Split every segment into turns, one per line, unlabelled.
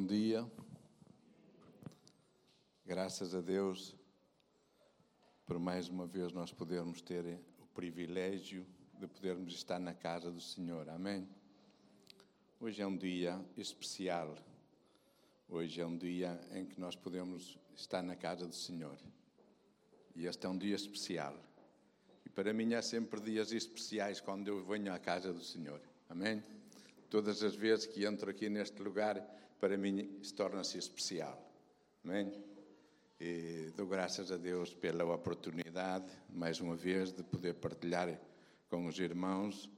bom dia. Graças a Deus por mais uma vez nós podermos ter o privilégio de podermos estar na casa do Senhor. Amém? Hoje é um dia especial. Hoje é um dia em que nós podemos estar na casa do Senhor. E este é um dia especial. E para mim é sempre dias especiais quando eu venho à casa do Senhor. Amém? Todas as vezes que entro aqui neste lugar, para mim se torna-se especial. Amém? E dou graças a Deus pela oportunidade, mais uma vez, de poder partilhar com os irmãos.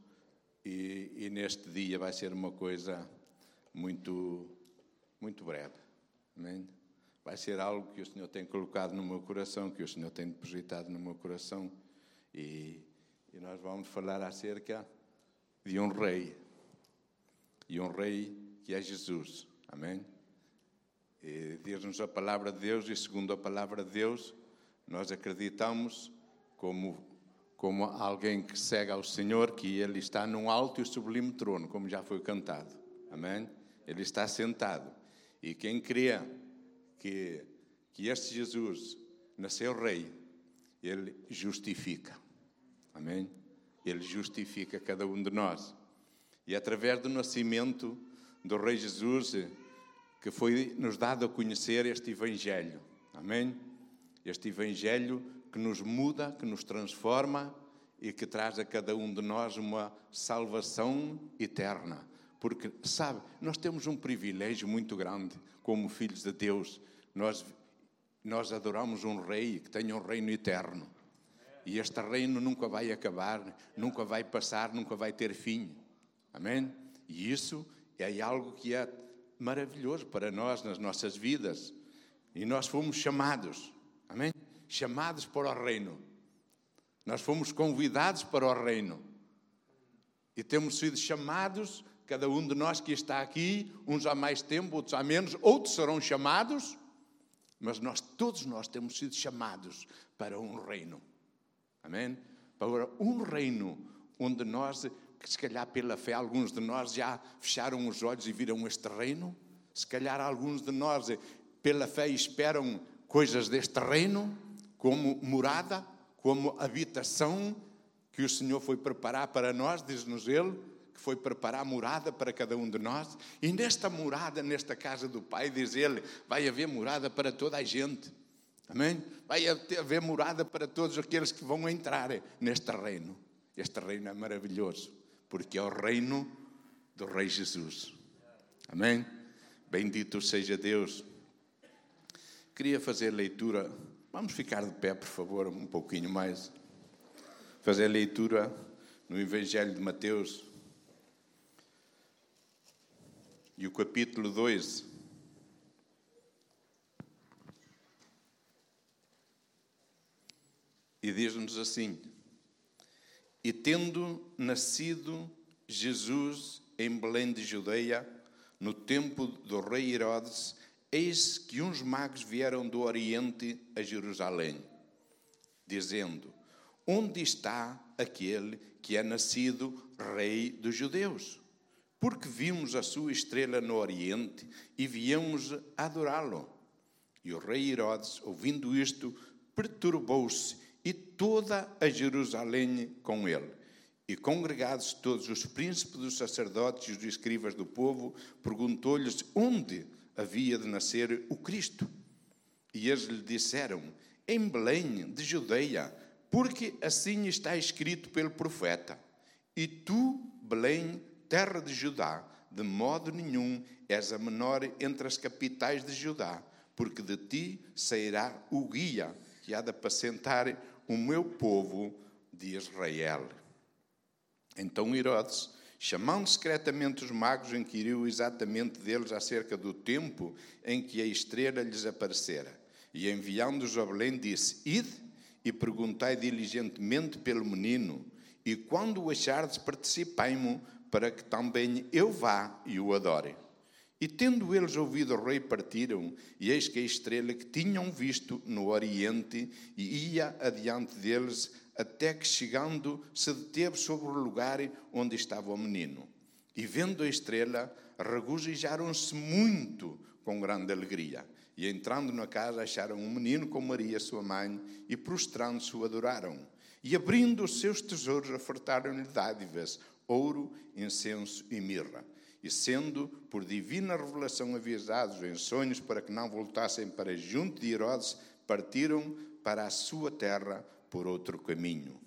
E, e neste dia vai ser uma coisa muito, muito breve. Amém? Vai ser algo que o Senhor tem colocado no meu coração, que o Senhor tem depositado no meu coração. E, e nós vamos falar acerca de um rei e um rei que é Jesus. Amém? Diz-nos a palavra de Deus e, segundo a palavra de Deus, nós acreditamos, como, como alguém que segue ao Senhor, que Ele está num alto e sublime trono, como já foi cantado. Amém? Ele está sentado. E quem crê que, que este Jesus nasceu rei, Ele justifica. Amém? Ele justifica cada um de nós. E através do nascimento do Rei Jesus, que foi nos dado a conhecer este Evangelho. Amém? Este Evangelho que nos muda, que nos transforma e que traz a cada um de nós uma salvação eterna. Porque, sabe, nós temos um privilégio muito grande como filhos de Deus. Nós, nós adoramos um rei que tem um reino eterno. E este reino nunca vai acabar, nunca vai passar, nunca vai ter fim. Amém? E isso é algo que é maravilhoso para nós nas nossas vidas. E nós fomos chamados, amém? Chamados para o reino. Nós fomos convidados para o reino. E temos sido chamados, cada um de nós que está aqui, uns há mais tempo, outros há menos, outros serão chamados, mas nós, todos nós temos sido chamados para um reino. Amém? Para um reino onde nós que se calhar pela fé alguns de nós já fecharam os olhos e viram este reino. Se calhar alguns de nós eh, pela fé esperam coisas deste reino, como morada, como habitação que o Senhor foi preparar para nós, diz-nos Ele, que foi preparar morada para cada um de nós. E nesta morada, nesta casa do Pai, diz Ele, vai haver morada para toda a gente. Amém? Vai haver morada para todos aqueles que vão entrar neste reino. Este reino é maravilhoso porque é o reino do Rei Jesus. Amém? Bendito seja Deus. Queria fazer leitura. Vamos ficar de pé, por favor, um pouquinho mais. Fazer leitura no Evangelho de Mateus. E o capítulo 2. E diz-nos assim: e tendo nascido Jesus em Belém de Judeia, no tempo do rei Herodes, eis que uns magos vieram do Oriente a Jerusalém, dizendo: Onde está aquele que é nascido rei dos judeus? Porque vimos a sua estrela no Oriente e viemos adorá-lo. E o rei Herodes, ouvindo isto, perturbou-se e toda a Jerusalém com ele. E congregados todos os príncipes dos sacerdotes e os escribas do povo, perguntou-lhes onde havia de nascer o Cristo. E eles lhe disseram: Em Belém, de Judeia, porque assim está escrito pelo profeta: E tu, Belém, terra de Judá, de modo nenhum és a menor entre as capitais de Judá, porque de ti sairá o guia que há de apacentar o meu povo de Israel. Então Herodes, chamando secretamente os magos, inquiriu exatamente deles acerca do tempo em que a estrela lhes aparecera. E enviando-os a Belém, disse: Ide e perguntai diligentemente pelo menino, e quando o achardes, participai-mo, para que também eu vá e o adore. E tendo eles ouvido o rei, partiram, e eis que a estrela que tinham visto no oriente ia adiante deles, até que chegando se deteve sobre o lugar onde estava o menino. E vendo a estrela, regozijaram-se muito com grande alegria. E entrando na casa, acharam um menino com Maria, sua mãe, e prostrando-se o adoraram. E abrindo os seus tesouros, ofertaram-lhe dádivas, ouro, incenso e mirra. E sendo por divina revelação avisados em sonhos para que não voltassem para junto de Herodes, partiram para a sua terra por outro caminho.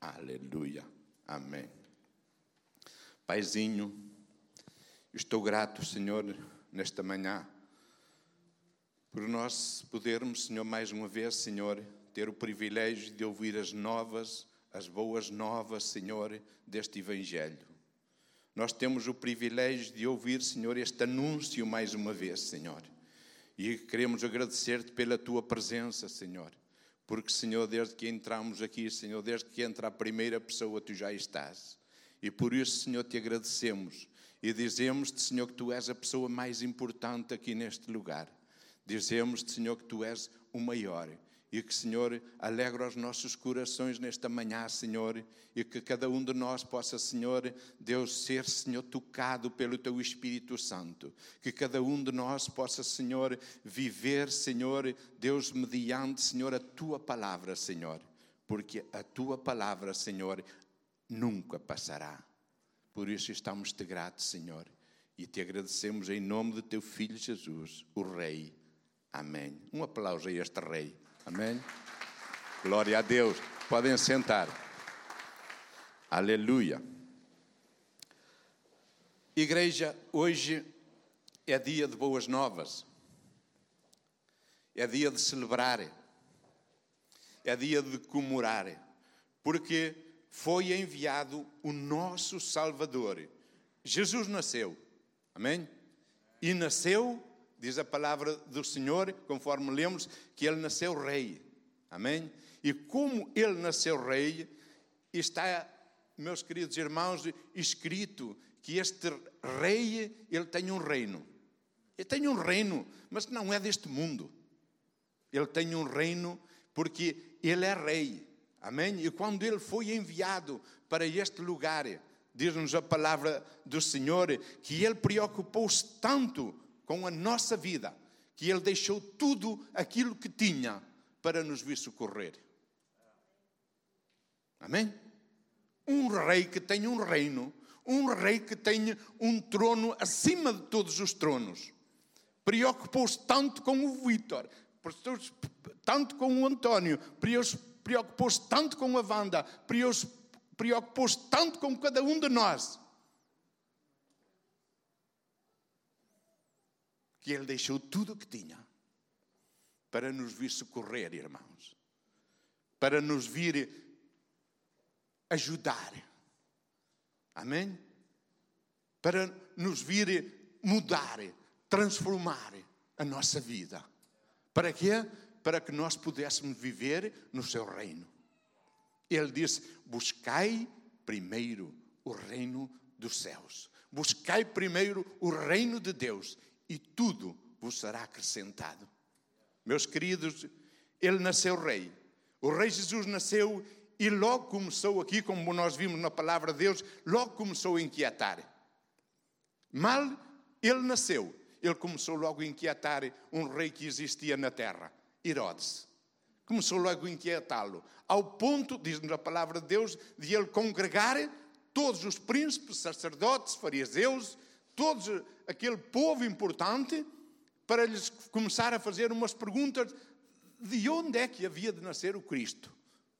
Aleluia. Amém. Paizinho, estou grato, Senhor, nesta manhã, por nós podermos, Senhor, mais uma vez, Senhor, ter o privilégio de ouvir as novas, as boas novas, Senhor, deste Evangelho. Nós temos o privilégio de ouvir, Senhor, este anúncio mais uma vez, Senhor. E queremos agradecer-te pela tua presença, Senhor. Porque, Senhor, desde que entramos aqui, Senhor, desde que entra a primeira pessoa, tu já estás. E por isso, Senhor, te agradecemos. E dizemos-te, Senhor, que tu és a pessoa mais importante aqui neste lugar. Dizemos-te, Senhor, que tu és o maior e que, Senhor, alegra os nossos corações nesta manhã, Senhor, e que cada um de nós possa, Senhor, Deus, ser, Senhor, tocado pelo Teu Espírito Santo. Que cada um de nós possa, Senhor, viver, Senhor, Deus, mediante, Senhor, a Tua palavra, Senhor. Porque a Tua palavra, Senhor, nunca passará. Por isso estamos-te gratos, Senhor, e te agradecemos em nome de Teu Filho Jesus, o Rei. Amém. Um aplauso a este Rei. Amém? Glória a Deus. Podem sentar. Aleluia. Igreja, hoje é dia de boas novas. É dia de celebrar. É dia de comemorar. Porque foi enviado o nosso Salvador. Jesus nasceu. Amém? E nasceu Diz a palavra do Senhor, conforme lemos, que ele nasceu rei. Amém? E como ele nasceu rei, está, meus queridos irmãos, escrito que este rei, ele tem um reino. Ele tem um reino, mas não é deste mundo. Ele tem um reino porque ele é rei. Amém? E quando ele foi enviado para este lugar, diz-nos a palavra do Senhor que ele preocupou-se tanto com a nossa vida, que Ele deixou tudo aquilo que tinha para nos vir socorrer. Amém? Um rei que tem um reino, um rei que tem um trono acima de todos os tronos. Preocupou-se tanto com o Vítor, tanto com o António, preocupou-se tanto com a Wanda, preocupou-se tanto com cada um de nós que Ele deixou tudo o que tinha para nos vir socorrer, irmãos, para nos vir ajudar. Amém? Para nos vir mudar, transformar a nossa vida. Para quê? Para que nós pudéssemos viver no seu reino. Ele disse: Buscai primeiro o reino dos céus. Buscai primeiro o reino de Deus e tudo vos será acrescentado. Meus queridos, ele nasceu rei. O rei Jesus nasceu e logo começou aqui, como nós vimos na palavra de Deus, logo começou a inquietar. Mal ele nasceu, ele começou logo a inquietar um rei que existia na terra, Herodes. Começou logo a inquietá-lo, ao ponto, diz-nos a palavra de Deus, de ele congregar todos os príncipes, sacerdotes, fariseus, todos aquele povo importante para lhes começar a fazer umas perguntas de onde é que havia de nascer o Cristo.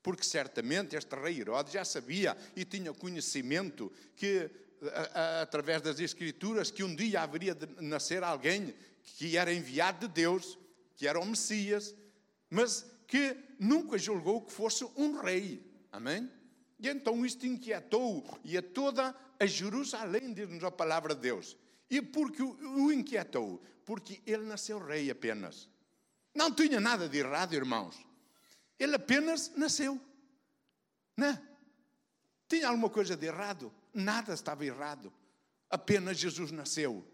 Porque certamente este rei Herodes já sabia e tinha conhecimento que, a, a, através das Escrituras, que um dia haveria de nascer alguém que era enviado de Deus, que era o Messias, mas que nunca julgou que fosse um rei. Amém? E então isto inquietou e a toda a Jerusalém, diz-nos a palavra de Deus. E porque o inquietou? Porque ele nasceu rei apenas. Não tinha nada de errado, irmãos. Ele apenas nasceu. Não? Né? Tinha alguma coisa de errado? Nada estava errado. Apenas Jesus nasceu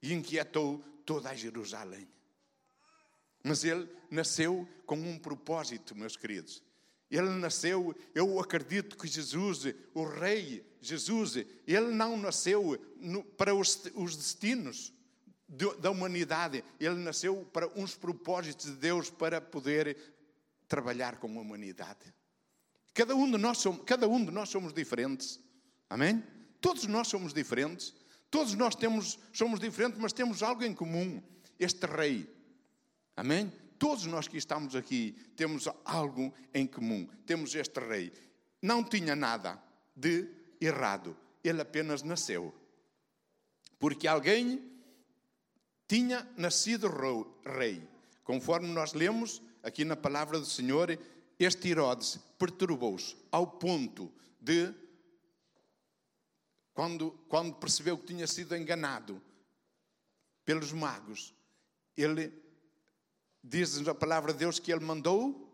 e inquietou toda a Jerusalém. Mas ele nasceu com um propósito, meus queridos. Ele nasceu, eu acredito que Jesus, o Rei Jesus, ele não nasceu para os, os destinos da humanidade. Ele nasceu para uns propósitos de Deus para poder trabalhar com a humanidade. Cada um de nós somos, cada um de nós somos diferentes. Amém? Todos nós somos diferentes. Todos nós temos, somos diferentes, mas temos algo em comum. Este rei. Amém? Todos nós que estamos aqui temos algo em comum. Temos este rei. Não tinha nada de errado. Ele apenas nasceu. Porque alguém tinha nascido rei. Conforme nós lemos aqui na palavra do Senhor, este Herodes perturbou-se ao ponto de, quando, quando percebeu que tinha sido enganado pelos magos, ele diz-nos a palavra de Deus que ele mandou,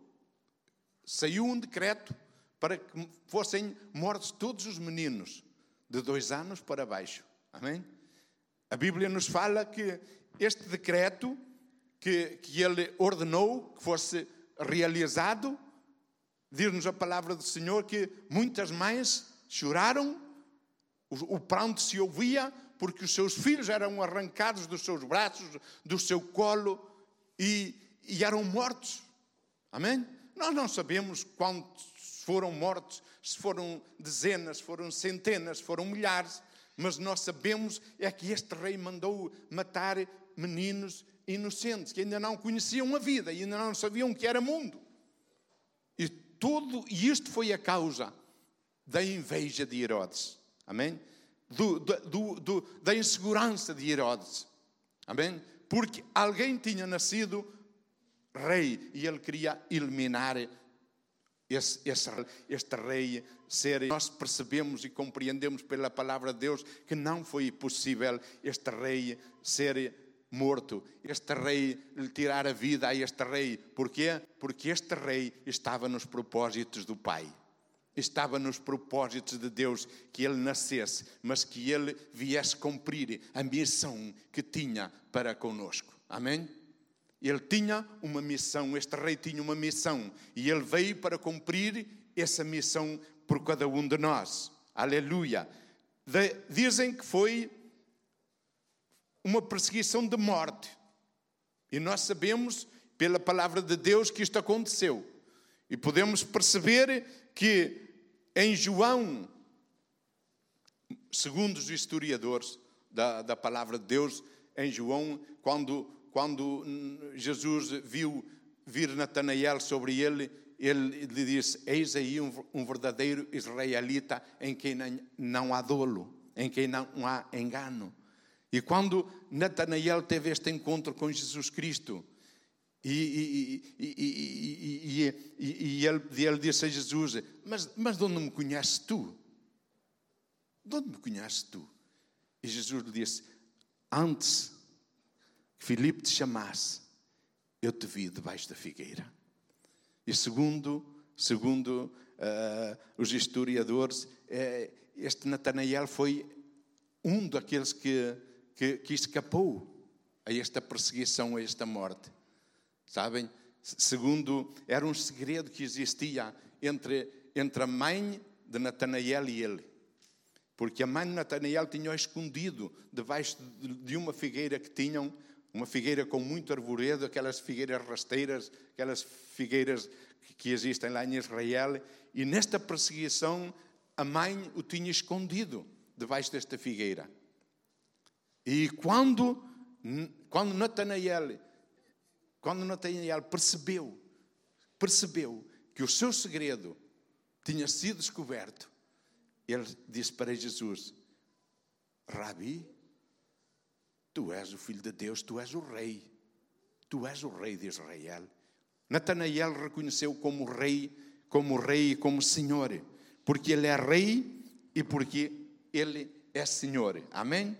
saiu um decreto para que fossem mortos todos os meninos de dois anos para baixo. Amém? A Bíblia nos fala que este decreto que, que ele ordenou que fosse realizado, diz-nos a palavra do Senhor que muitas mães choraram, o, o pranto se ouvia, porque os seus filhos eram arrancados dos seus braços, do seu colo e, e eram mortos. Amém? Nós não sabemos quantos foram mortos, se foram dezenas, foram centenas, foram milhares, mas nós sabemos é que este rei mandou matar meninos inocentes que ainda não conheciam a vida ainda não sabiam o que era mundo. E tudo e isto foi a causa da inveja de Herodes. Amém? Do, do, do, da insegurança de Herodes. Amém? Porque alguém tinha nascido rei e ele queria eliminar esse, esse, este rei ser. Nós percebemos e compreendemos pela palavra de Deus que não foi possível este rei ser morto, este rei lhe tirar a vida a este rei. Porquê? Porque este rei estava nos propósitos do Pai. Estava nos propósitos de Deus que ele nascesse, mas que ele viesse cumprir a missão que tinha para conosco. Amém? Ele tinha uma missão, este rei tinha uma missão, e ele veio para cumprir essa missão por cada um de nós. Aleluia. De, dizem que foi uma perseguição de morte. E nós sabemos, pela palavra de Deus, que isto aconteceu. E podemos perceber que em João, segundo os historiadores da, da palavra de Deus, em João, quando quando Jesus viu vir Natanael sobre ele, ele lhe disse: Eis aí um, um verdadeiro israelita em quem não há dolo, em quem não há engano. E quando Natanael teve este encontro com Jesus Cristo, e, e, e, e ele, ele, disse a Jesus: mas, mas de onde me conheces tu? De onde me conheces tu? E Jesus lhe disse: Antes que Filipe te chamasse, eu te vi debaixo da figueira. E segundo, segundo uh, os historiadores, uh, este Natanael foi um daqueles que, que, que escapou a esta perseguição, a esta morte. Sabem? Segundo, era um segredo que existia entre, entre a mãe de Natanael e ele. Porque a mãe de Natanael tinha escondido debaixo de uma figueira que tinham uma figueira com muito arvoredo, aquelas figueiras rasteiras, aquelas figueiras que existem lá em Israel, e nesta perseguição a mãe o tinha escondido debaixo desta figueira. E quando, quando Natanael, quando Natanael percebeu, percebeu que o seu segredo tinha sido descoberto, ele disse para Jesus: Rabi, Tu és o filho de Deus, tu és o rei. Tu és o rei de Israel. Natanael reconheceu como rei, como rei e como senhor, porque ele é rei e porque ele é senhor. Amém?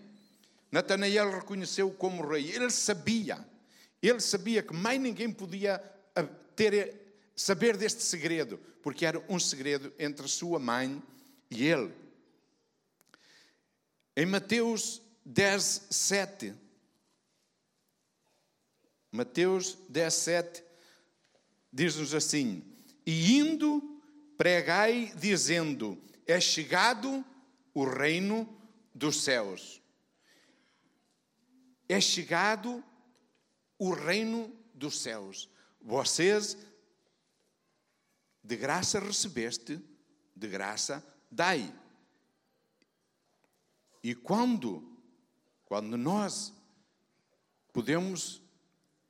Natanael reconheceu como rei. Ele sabia, ele sabia que mais ninguém podia ah, ter saber deste segredo, porque era um segredo entre sua mãe e ele. Em Mateus 10, 7. Mateus 10, 7 diz-nos assim: E indo, pregai, dizendo: É chegado o reino dos céus. é chegado o reino dos céus. Vocês de graça recebeste, de graça dai. E quando, quando nós podemos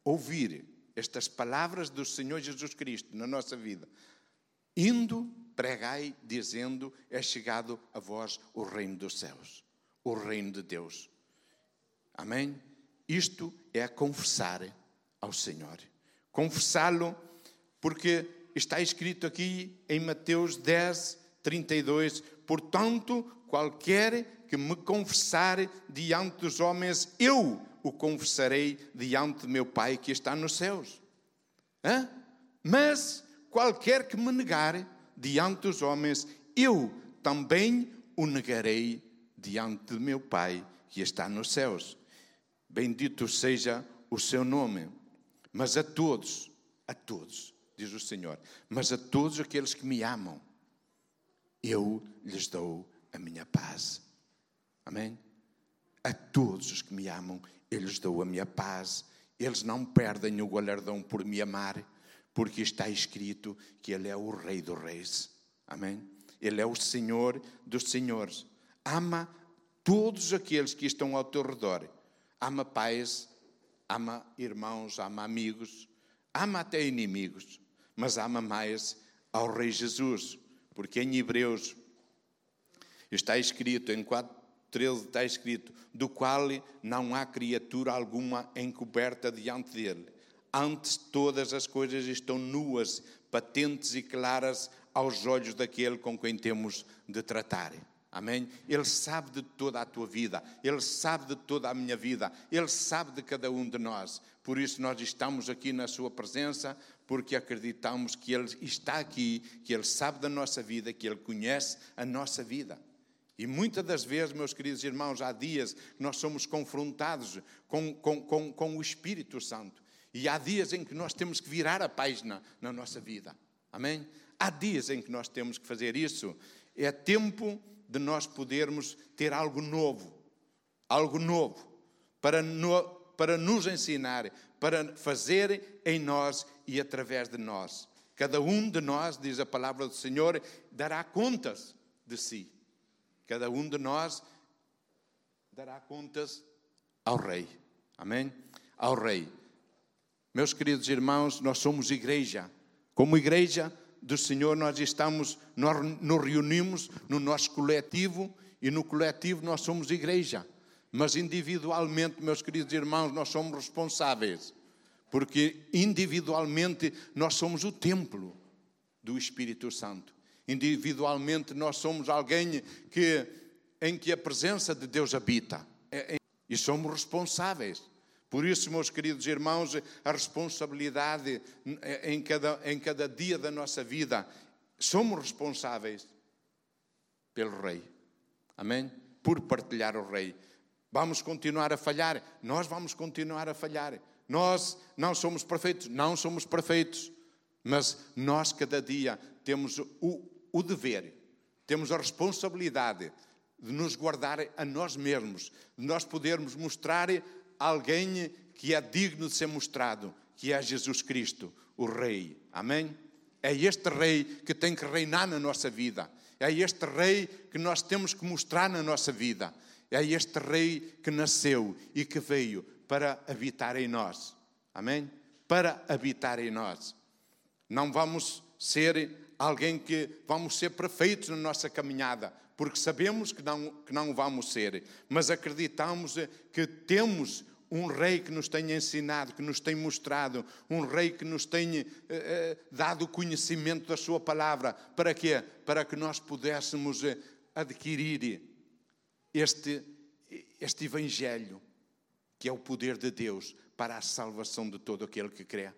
ouvir estas palavras do Senhor Jesus Cristo na nossa vida, indo, pregai, dizendo: É chegado a vós o reino dos céus, o reino de Deus. Amém? Isto é confessar ao Senhor. Confessá-lo, porque está escrito aqui em Mateus 10, 32: Portanto, qualquer que me confessar diante dos homens, eu o confessarei diante de meu Pai que está nos céus. Hã? Mas qualquer que me negar diante dos homens, eu também o negarei diante de meu Pai que está nos céus. Bendito seja o seu nome. Mas a todos, a todos, diz o Senhor, mas a todos aqueles que me amam, eu lhes dou a minha paz. Amém? A todos os que me amam, eu lhes dou a minha paz. Eles não perdem o galardão por me amar, porque está escrito que Ele é o Rei dos Reis. Amém? Ele é o Senhor dos Senhores. Ama todos aqueles que estão ao teu redor. Ama pais, ama irmãos, ama amigos, ama até inimigos, mas ama mais ao Rei Jesus, porque em Hebreus está escrito em 4, 13 está escrito: do qual não há criatura alguma encoberta diante dele. Antes todas as coisas estão nuas, patentes e claras aos olhos daquele com quem temos de tratar. Amém? Ele sabe de toda a tua vida, Ele sabe de toda a minha vida, Ele sabe de cada um de nós. Por isso nós estamos aqui na Sua presença, porque acreditamos que Ele está aqui, que Ele sabe da nossa vida, que Ele conhece a nossa vida. E muitas das vezes, meus queridos irmãos, há dias que nós somos confrontados com, com, com, com o Espírito Santo. E há dias em que nós temos que virar a página na nossa vida. Amém? Há dias em que nós temos que fazer isso. É tempo de nós podermos ter algo novo. Algo novo. Para, no, para nos ensinar, para fazer em nós e através de nós. Cada um de nós, diz a palavra do Senhor, dará contas de si. Cada um de nós dará contas ao Rei. Amém? Ao Rei. Meus queridos irmãos, nós somos igreja. Como igreja do Senhor, nós estamos, nós nos reunimos no nosso coletivo e no coletivo nós somos igreja. Mas individualmente, meus queridos irmãos, nós somos responsáveis. Porque individualmente nós somos o templo do Espírito Santo. Individualmente nós somos alguém que, em que a presença de Deus habita. É, é, e somos responsáveis. Por isso, meus queridos irmãos, a responsabilidade em cada, em cada dia da nossa vida, somos responsáveis pelo Rei. Amém? Por partilhar o Rei. Vamos continuar a falhar? Nós vamos continuar a falhar. Nós não somos perfeitos? Não somos perfeitos. Mas nós, cada dia, temos o, o dever, temos a responsabilidade de nos guardar a nós mesmos, de nós podermos mostrar alguém que é digno de ser mostrado, que é Jesus Cristo, o Rei. Amém? É este Rei que tem que reinar na nossa vida. É este Rei que nós temos que mostrar na nossa vida. É este Rei que nasceu e que veio para habitar em nós. Amém? Para habitar em nós. Não vamos ser alguém que vamos ser perfeitos na nossa caminhada, porque sabemos que não, que não vamos ser, mas acreditamos que temos um rei que nos tem ensinado, que nos tem mostrado, um rei que nos tem eh, eh, dado o conhecimento da sua palavra. Para quê? Para que nós pudéssemos eh, adquirir este, este evangelho, que é o poder de Deus para a salvação de todo aquele que crê.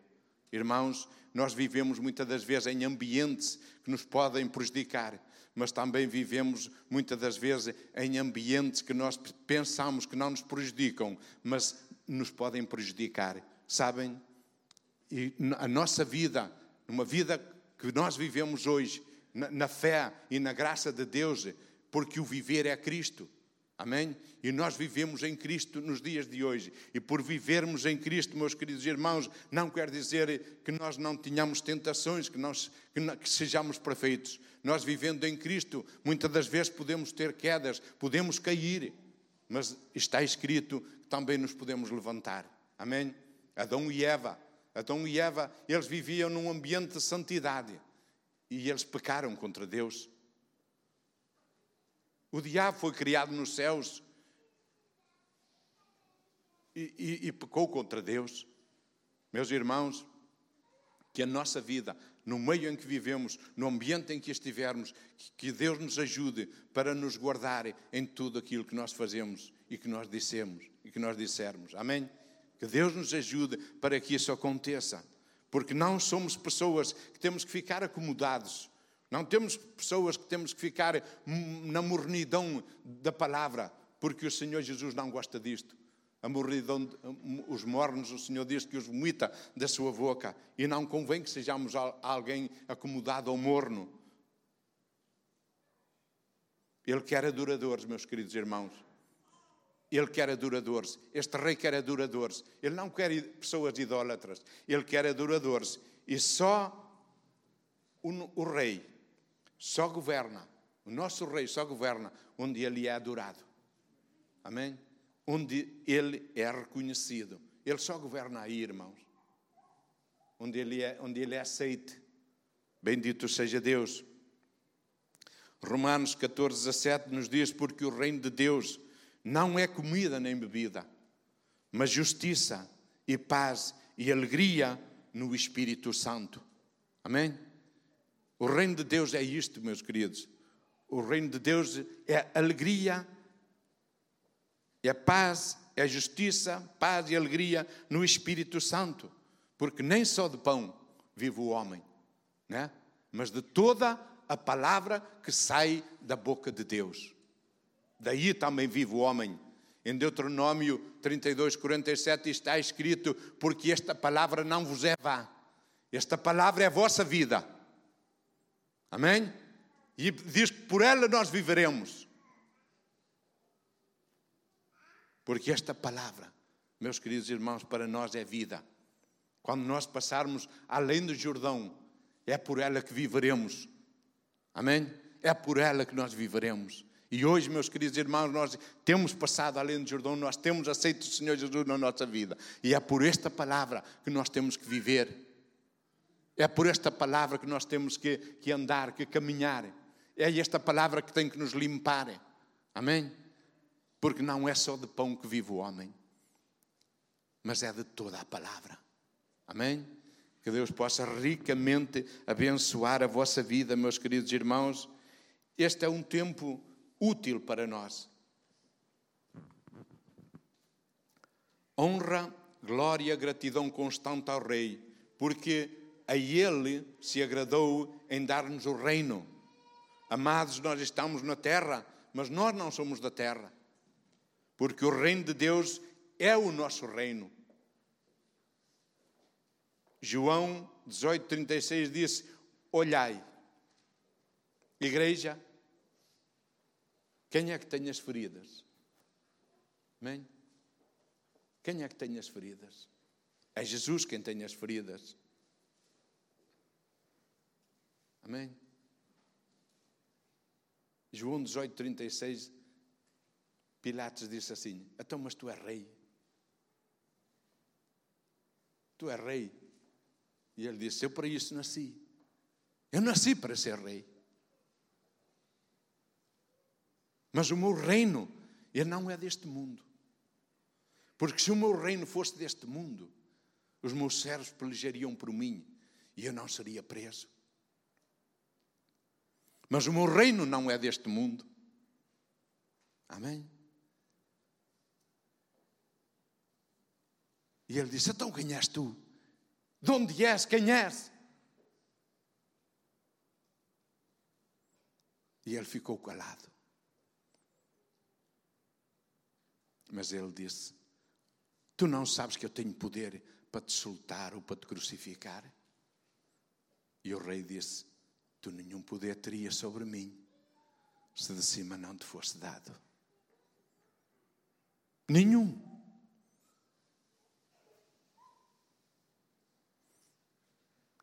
Irmãos, nós vivemos muitas das vezes em ambientes que nos podem prejudicar, mas também vivemos muitas das vezes em ambientes que nós pensamos que não nos prejudicam, mas nos podem prejudicar. Sabem? E a nossa vida, uma vida que nós vivemos hoje, na, na fé e na graça de Deus, porque o viver é Cristo. Amém? E nós vivemos em Cristo nos dias de hoje. E por vivermos em Cristo, meus queridos irmãos, não quer dizer que nós não tenhamos tentações, que, nós, que, que sejamos perfeitos. Nós vivendo em Cristo, muitas das vezes podemos ter quedas, podemos cair, mas está escrito que também nos podemos levantar. Amém? Adão e Eva. Adão e Eva, eles viviam num ambiente de santidade e eles pecaram contra Deus. O diabo foi criado nos céus e, e, e pecou contra Deus. Meus irmãos, que a nossa vida, no meio em que vivemos, no ambiente em que estivermos, que Deus nos ajude para nos guardar em tudo aquilo que nós fazemos e que nós dissemos e que nós dissermos. Amém? Que Deus nos ajude para que isso aconteça. Porque não somos pessoas que temos que ficar acomodados não temos pessoas que temos que ficar na mornidão da palavra, porque o Senhor Jesus não gosta disto. A mornidão, os mornos, o Senhor diz que os vomita da sua boca. E não convém que sejamos alguém acomodado ou morno. Ele quer adoradores, meus queridos irmãos. Ele quer adoradores. Este rei quer adoradores. Ele não quer pessoas idólatras. Ele quer adoradores. E só o, o rei só governa, o nosso rei só governa onde ele é adorado. Amém? Onde ele é reconhecido. Ele só governa aí, irmãos. Onde ele é, onde ele é aceite. Bendito seja Deus. Romanos 14, 17 nos diz: Porque o reino de Deus não é comida nem bebida, mas justiça e paz e alegria no Espírito Santo. Amém? O reino de Deus é isto, meus queridos. O reino de Deus é alegria, é paz, é justiça, paz e alegria no Espírito Santo. Porque nem só de pão vive o homem, né? mas de toda a palavra que sai da boca de Deus. Daí também vive o homem. Em Deuteronômio 32, 47 está escrito: Porque esta palavra não vos é vã, esta palavra é a vossa vida. Amém? E diz que por ela nós viveremos. Porque esta palavra, meus queridos irmãos, para nós é vida. Quando nós passarmos além do Jordão, é por ela que viveremos. Amém? É por ela que nós viveremos. E hoje, meus queridos irmãos, nós temos passado além do Jordão, nós temos aceito o Senhor Jesus na nossa vida. E é por esta palavra que nós temos que viver. É por esta palavra que nós temos que, que andar, que caminhar. É esta palavra que tem que nos limpar. Amém? Porque não é só de pão que vive o homem, mas é de toda a palavra. Amém? Que Deus possa ricamente abençoar a vossa vida, meus queridos irmãos. Este é um tempo útil para nós. Honra, glória, gratidão constante ao Rei, porque a Ele se agradou em dar-nos o reino. Amados, nós estamos na terra, mas nós não somos da terra, porque o reino de Deus é o nosso reino. João 18,36 disse: Olhai, igreja, quem é que tem as feridas? Amém? Quem é que tem as feridas? É Jesus quem tem as feridas. Amém? João 18, 36, Pilatos disse assim: Então, mas tu és rei. Tu és rei. E ele disse: Eu para isso nasci. Eu nasci para ser rei. Mas o meu reino, ele não é deste mundo. Porque se o meu reino fosse deste mundo, os meus servos pelejariam por mim e eu não seria preso. Mas o meu reino não é deste mundo. Amém? E ele disse: Então quem és tu? De onde és? Quem és? E ele ficou calado. Mas ele disse: Tu não sabes que eu tenho poder para te soltar ou para te crucificar? E o rei disse: tu nenhum poder terias sobre mim se de cima não te fosse dado. Nenhum.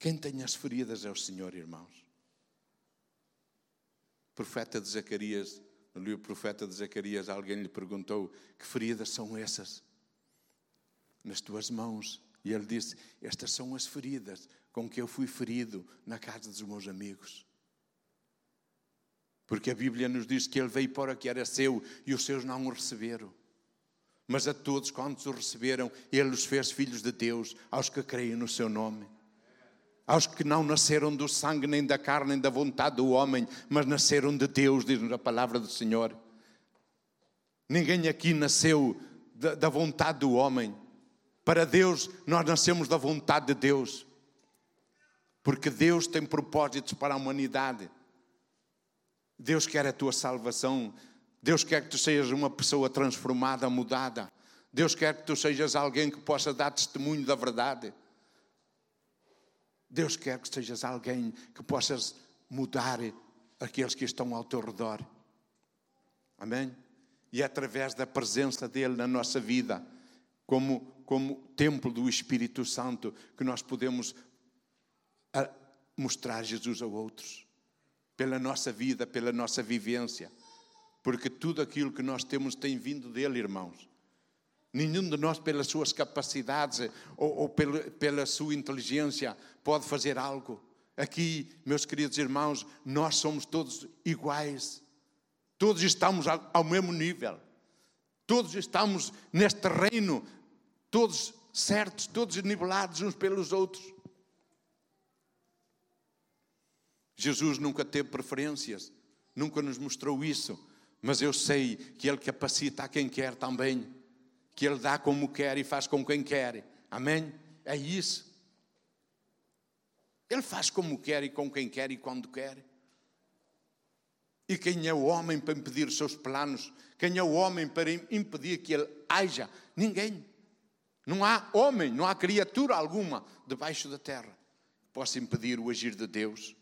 Quem tem as feridas é o Senhor, irmãos. Profeta de Zacarias, no livro profeta de Zacarias, alguém lhe perguntou: Que feridas são essas? Nas tuas mãos. E ele disse: Estas são as feridas com que eu fui ferido na casa dos meus amigos. Porque a Bíblia nos diz que ele veio para o que era seu e os seus não o receberam. Mas a todos quantos o receberam, ele os fez filhos de Deus, aos que creem no seu nome. Aos que não nasceram do sangue, nem da carne, nem da vontade do homem, mas nasceram de Deus, diz-nos a palavra do Senhor. Ninguém aqui nasceu da, da vontade do homem. Para Deus, nós nascemos da vontade de Deus. Porque Deus tem propósitos para a humanidade. Deus quer a tua salvação. Deus quer que tu sejas uma pessoa transformada, mudada. Deus quer que tu sejas alguém que possa dar testemunho da verdade. Deus quer que sejas alguém que possas mudar aqueles que estão ao teu redor. Amém? E é através da presença dele na nossa vida, como, como templo do Espírito Santo, que nós podemos ah, mostrar Jesus a outros pela nossa vida, pela nossa vivência. Porque tudo aquilo que nós temos tem vindo dele, irmãos. Nenhum de nós, pelas suas capacidades ou, ou pela, pela sua inteligência, pode fazer algo. Aqui, meus queridos irmãos, nós somos todos iguais. Todos estamos ao mesmo nível. Todos estamos neste reino, todos certos, todos nivelados uns pelos outros. Jesus nunca teve preferências, nunca nos mostrou isso, mas eu sei que Ele capacita a quem quer também, que Ele dá como quer e faz com quem quer. Amém? É isso. Ele faz como quer e com quem quer e quando quer. E quem é o homem para impedir os seus planos? Quem é o homem para impedir que ele haja? Ninguém. Não há homem, não há criatura alguma debaixo da terra que possa impedir o agir de Deus.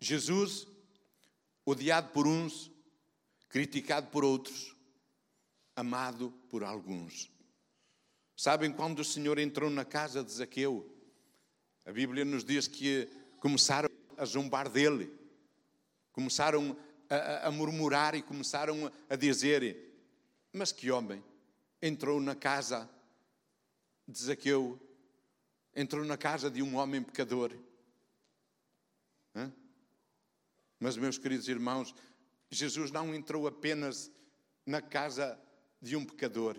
Jesus, odiado por uns, criticado por outros, amado por alguns. Sabem quando o Senhor entrou na casa de Zaqueu? A Bíblia nos diz que começaram a zombar dele, começaram a, a, murmurar e começaram a dizer: Mas que homem entrou na casa de Zaqueu, entrou na casa de um homem pecador. Hã? Mas, meus queridos irmãos, Jesus não entrou apenas na casa de um pecador.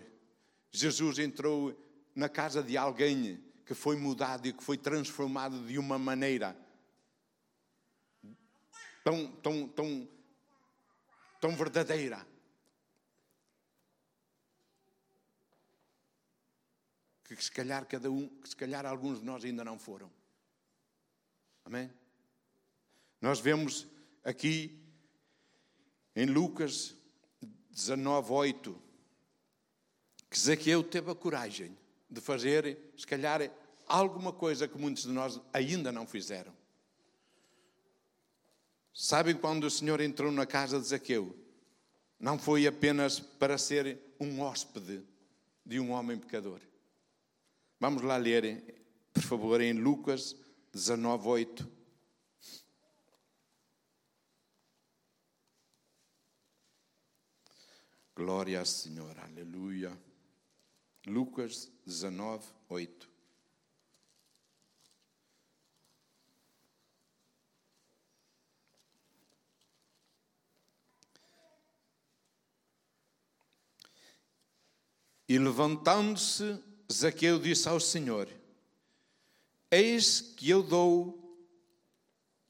Jesus entrou na casa de alguém que foi mudado e que foi transformado de uma maneira tão, tão, tão, tão verdadeira. Que se calhar cada um, que se calhar alguns de nós ainda não foram. Amém? Nós vemos aqui em Lucas 19, 8, que Zaqueu teve a coragem de fazer, se calhar, alguma coisa que muitos de nós ainda não fizeram. Sabem quando o Senhor entrou na casa de Zaqueu? Não foi apenas para ser um hóspede de um homem pecador. Vamos lá ler, por favor, em Lucas 19, 8. Glória ao Senhor, aleluia. Lucas 19, 8. E levantando-se, Zaqueu disse ao Senhor: Eis que eu dou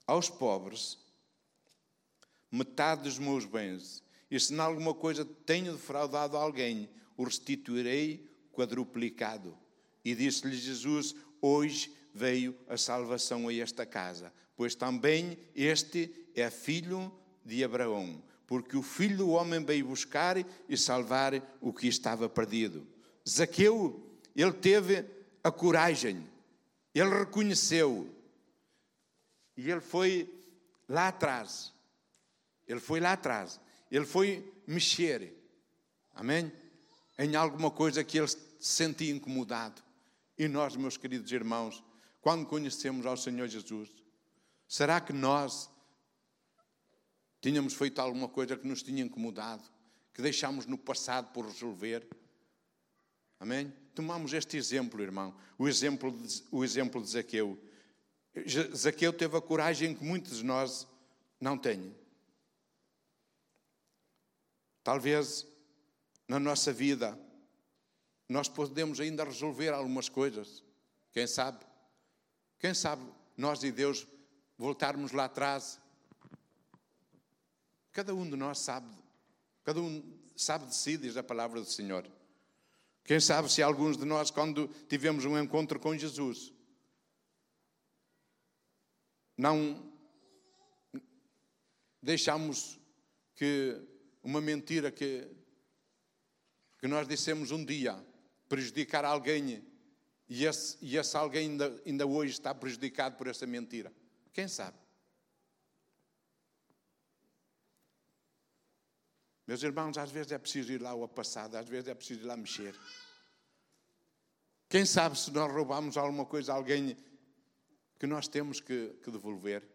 aos pobres metade dos meus bens e se em alguma coisa tenho defraudado alguém, o restituirei quadruplicado. E disse-lhe Jesus: Hoje veio a salvação a esta casa, pois também este é filho de Abraão, porque o filho do homem veio buscar e salvar o que estava perdido. Zaqueu, ele teve a coragem, ele reconheceu E ele foi lá atrás. Ele foi lá atrás. Ele foi mexer. Amém? Em alguma coisa que ele se sentia incomodado. E nós, meus queridos irmãos, quando conhecemos ao Senhor Jesus, será que nós tínhamos feito alguma coisa que nos tinha incomodado, que deixámos no passado por resolver? Amém? Tomamos este exemplo, irmão, o exemplo de, o exemplo de Zaqueu. Zaqueu teve a coragem que muitos de nós não têm. Talvez na nossa vida nós podemos ainda resolver algumas coisas. Quem sabe? Quem sabe nós e Deus voltarmos lá atrás? Cada um de nós sabe, cada um sabe de si, diz a palavra do Senhor. Quem sabe se alguns de nós, quando tivemos um encontro com Jesus, não deixamos que uma mentira que, que nós dissemos um dia prejudicar alguém e esse, e esse alguém ainda, ainda hoje está prejudicado por essa mentira. Quem sabe? Meus irmãos, às vezes é preciso ir lá ao passado, às vezes é preciso ir lá mexer. Quem sabe se nós roubamos alguma coisa a alguém que nós temos que, que devolver?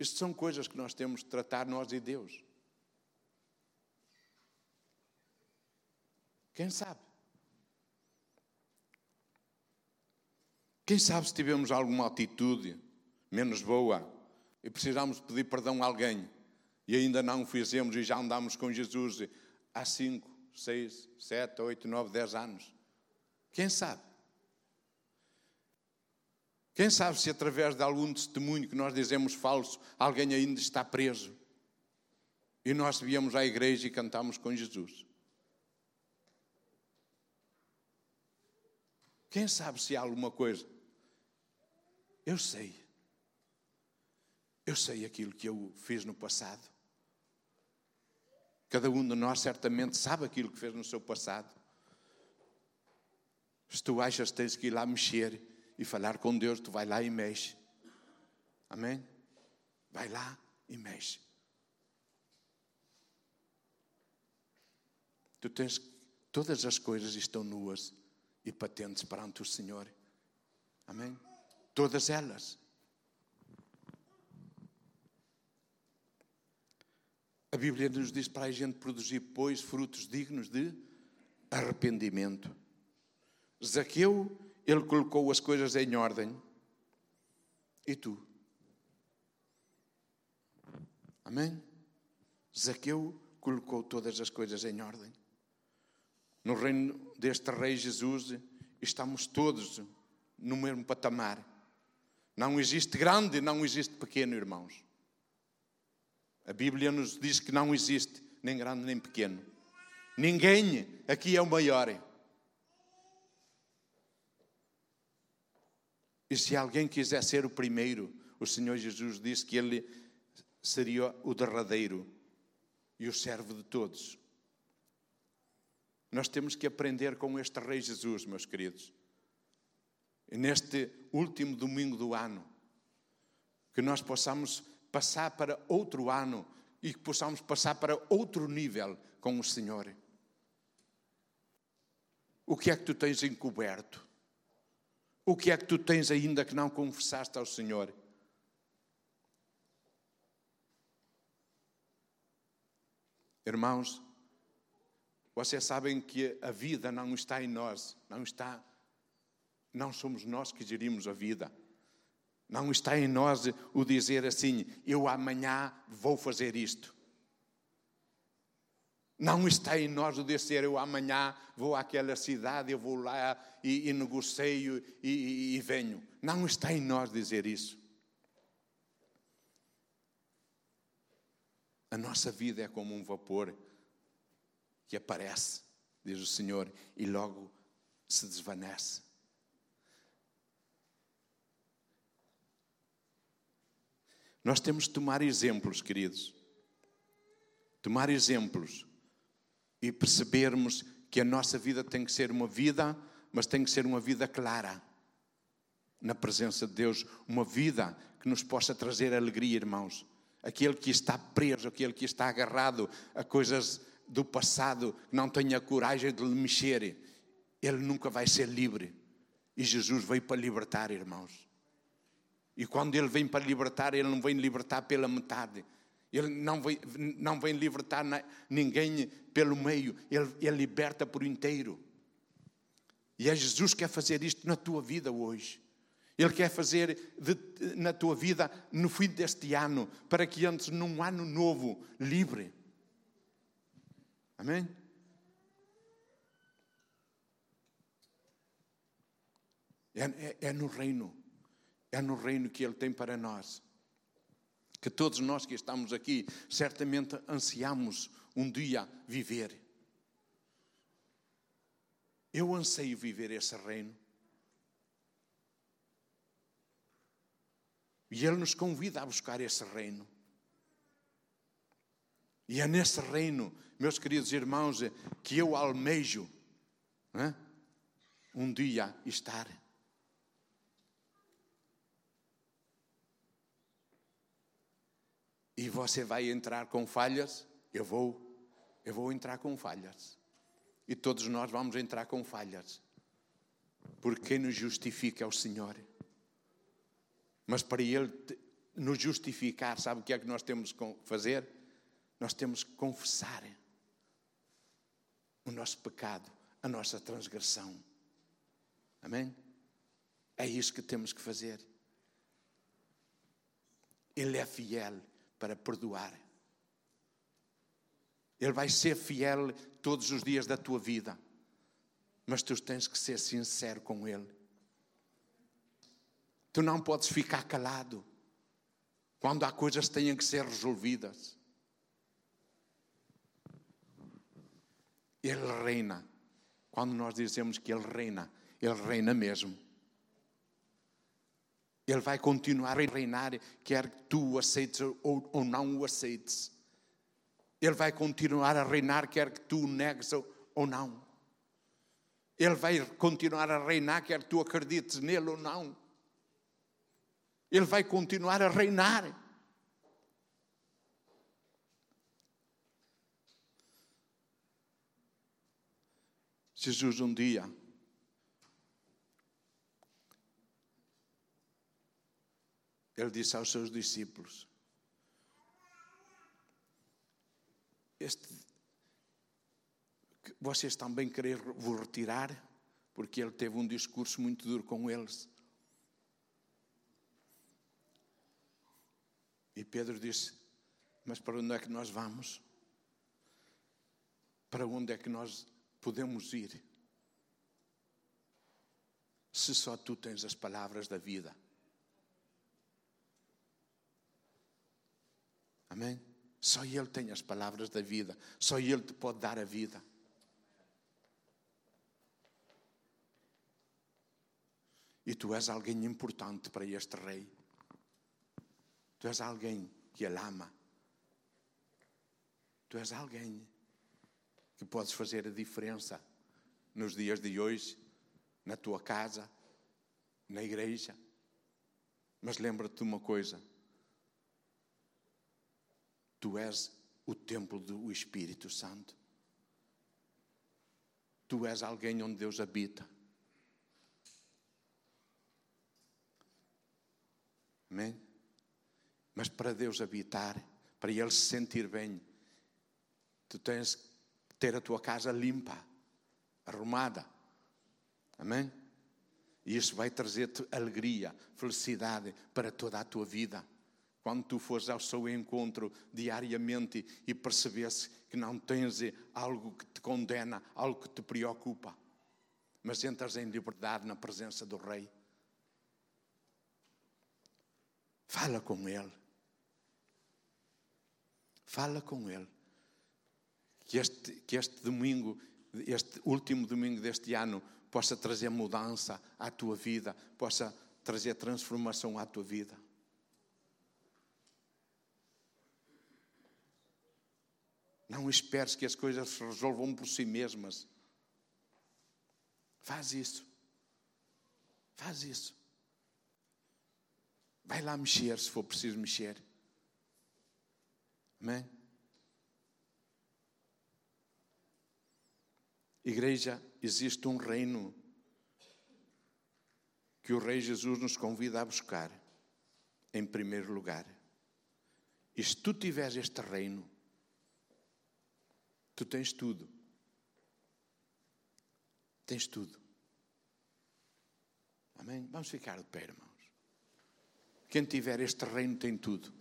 Isto são coisas que nós temos de tratar nós e Deus. Quem sabe? Quem sabe se tivemos alguma atitude menos boa e precisamos pedir perdão a alguém e ainda não o fizemos e já andamos com Jesus há 5, 6, 7, 8, 9, 10 anos? Quem sabe? Quem sabe se através de algum testemunho que nós dizemos falso, alguém ainda está preso e nós viemos à igreja e cantamos com Jesus? Quem sabe se há alguma coisa? Eu sei. Eu sei aquilo que eu fiz no passado. Cada um de nós certamente sabe aquilo que fez no seu passado. Se tu achas que tens que ir lá mexer e falar com Deus, tu vai lá e mexe. Amém? Vai lá e mexe. Tu tens todas as coisas estão nuas e patentes perante o Senhor. Amém? Todas elas. A Bíblia nos diz para a gente produzir, pois, frutos dignos de arrependimento. Zaqueu ele colocou as coisas em ordem. E tu? Amém? Zaqueu colocou todas as coisas em ordem. No reino deste Rei Jesus, estamos todos no mesmo patamar. Não existe grande, não existe pequeno, irmãos. A Bíblia nos diz que não existe nem grande nem pequeno. Ninguém aqui é o maior. E se alguém quiser ser o primeiro, o Senhor Jesus disse que ele seria o derradeiro e o servo de todos. Nós temos que aprender com este Rei Jesus, meus queridos. E neste último domingo do ano, que nós possamos passar para outro ano e que possamos passar para outro nível com o Senhor. O que é que tu tens encoberto? O que é que tu tens ainda que não confessaste ao Senhor? Irmãos, vocês sabem que a vida não está em nós, não está, não somos nós que gerimos a vida. Não está em nós o dizer assim: eu amanhã vou fazer isto. Não está em nós o dizer eu amanhã vou àquela cidade, eu vou lá e, e negocio e, e venho. Não está em nós dizer isso. A nossa vida é como um vapor que aparece, diz o Senhor, e logo se desvanece. Nós temos de tomar exemplos, queridos. Tomar exemplos e percebermos que a nossa vida tem que ser uma vida, mas tem que ser uma vida clara. na presença de Deus, uma vida que nos possa trazer alegria, irmãos. Aquele que está preso, aquele que está agarrado a coisas do passado, que não tem a coragem de lhe mexer, ele nunca vai ser livre. E Jesus veio para libertar, irmãos. E quando ele vem para libertar, ele não vem libertar pela metade. Ele não vem, não vem libertar ninguém pelo meio. Ele, ele liberta por inteiro. E é Jesus que quer fazer isto na tua vida hoje. Ele quer fazer de, na tua vida no fim deste ano, para que antes num ano novo, livre. Amém? É, é, é, no reino, é no reino que Ele tem para nós. Que todos nós que estamos aqui certamente ansiamos um dia viver. Eu anseio viver esse reino. E Ele nos convida a buscar esse reino. E é nesse reino, meus queridos irmãos, que eu almejo né, um dia estar. E você vai entrar com falhas? Eu vou. Eu vou entrar com falhas. E todos nós vamos entrar com falhas. Porque quem nos justifica é o Senhor. Mas para Ele nos justificar, sabe o que é que nós temos que fazer? Nós temos que confessar o nosso pecado, a nossa transgressão. Amém? É isso que temos que fazer. Ele é fiel para perdoar. Ele vai ser fiel todos os dias da tua vida. Mas tu tens que ser sincero com Ele. Tu não podes ficar calado quando há coisas que têm que ser resolvidas. Ele reina. Quando nós dizemos que Ele reina, Ele reina mesmo. Ele vai continuar a reinar, quer tu o aceites ou, ou não o aceites. Ele vai continuar a reinar, quer que tu o negues ou, não. Ele vai continuar a reinar, quer tu acredites nele ou não. Ele vai continuar a reinar. Jesus um dia ele disse aos seus discípulos: este, vocês também querem vos retirar? Porque ele teve um discurso muito duro com eles. E Pedro disse: Mas para onde é que nós vamos? Para onde é que nós podemos ir? Se só tu tens as palavras da vida. Amém? Só Ele tem as palavras da vida. Só Ele te pode dar a vida. E tu és alguém importante para este rei. Tu és alguém que Ele ama. Tu és alguém que podes fazer a diferença nos dias de hoje, na tua casa, na igreja. Mas lembra-te de uma coisa: Tu és o templo do Espírito Santo. Tu és alguém onde Deus habita. Amém? Mas para Deus habitar, para Ele se sentir bem, tu tens que ter a tua casa limpa, arrumada. Amém? E isso vai trazer-te alegria, felicidade para toda a tua vida. Quando tu fores ao seu encontro diariamente e percebesse que não tens algo que te condena, algo que te preocupa, mas entras em liberdade na presença do Rei. Fala com Ele. Fala com Ele. Que este, que este domingo, este último domingo deste ano, possa trazer mudança à tua vida, possa trazer transformação à tua vida. Não esperes que as coisas se resolvam por si mesmas. Faz isso. Faz isso. Vai lá mexer se for preciso mexer. Amém? Igreja, existe um reino que o Rei Jesus nos convida a buscar, em primeiro lugar. E se tu tiveres este reino, tu tens tudo. Tens tudo. Amém? Vamos ficar de pé, irmãos. Quem tiver este reino tem tudo.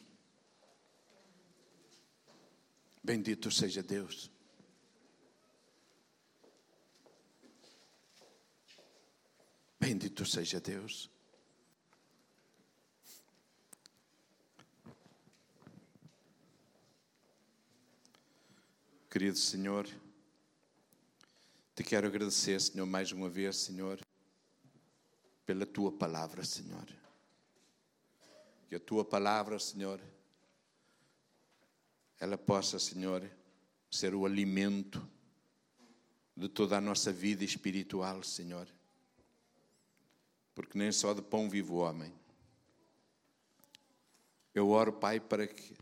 Bendito seja Deus. Bendito seja Deus. Querido Senhor, te quero agradecer, Senhor, mais uma vez, Senhor, pela tua palavra, Senhor. Que a tua palavra, Senhor, ela possa, Senhor, ser o alimento de toda a nossa vida espiritual, Senhor. Porque nem só de pão vive o homem. Eu oro, Pai, para que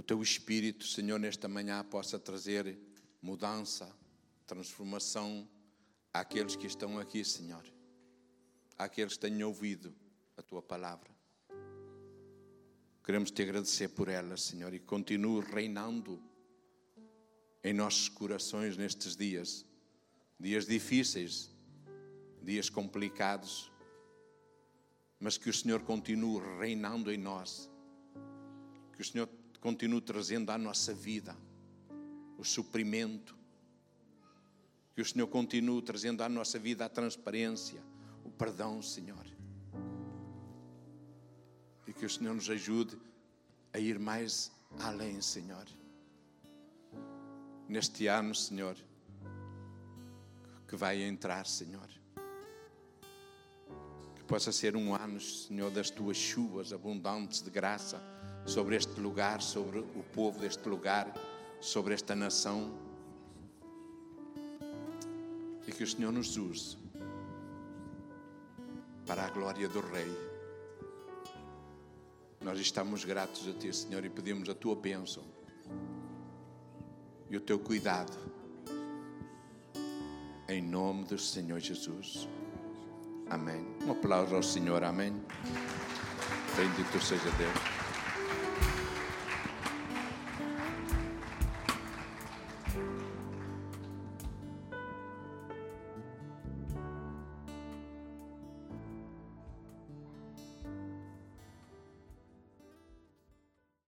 o teu Espírito, Senhor, nesta manhã possa trazer mudança, transformação àqueles que estão aqui, Senhor. Àqueles que tenham ouvido a tua palavra. Queremos te agradecer por ela, Senhor, e continue reinando em nossos corações nestes dias, dias difíceis, dias complicados, mas que o Senhor continue reinando em nós, que o Senhor continue trazendo à nossa vida o suprimento, que o Senhor continue trazendo à nossa vida a transparência, o perdão, Senhor. E que o Senhor nos ajude a ir mais além, Senhor. Neste ano, Senhor, que vai entrar, Senhor. Que possa ser um ano, Senhor, das tuas chuvas abundantes de graça sobre este lugar, sobre o povo deste lugar, sobre esta nação. E que o Senhor nos use para a glória do Rei. Nós estamos gratos a Ti, Senhor, e pedimos a Tua bênção e o Teu cuidado. Em nome do Senhor Jesus. Amém. Um aplauso ao Senhor. Amém. Bendito seja Deus.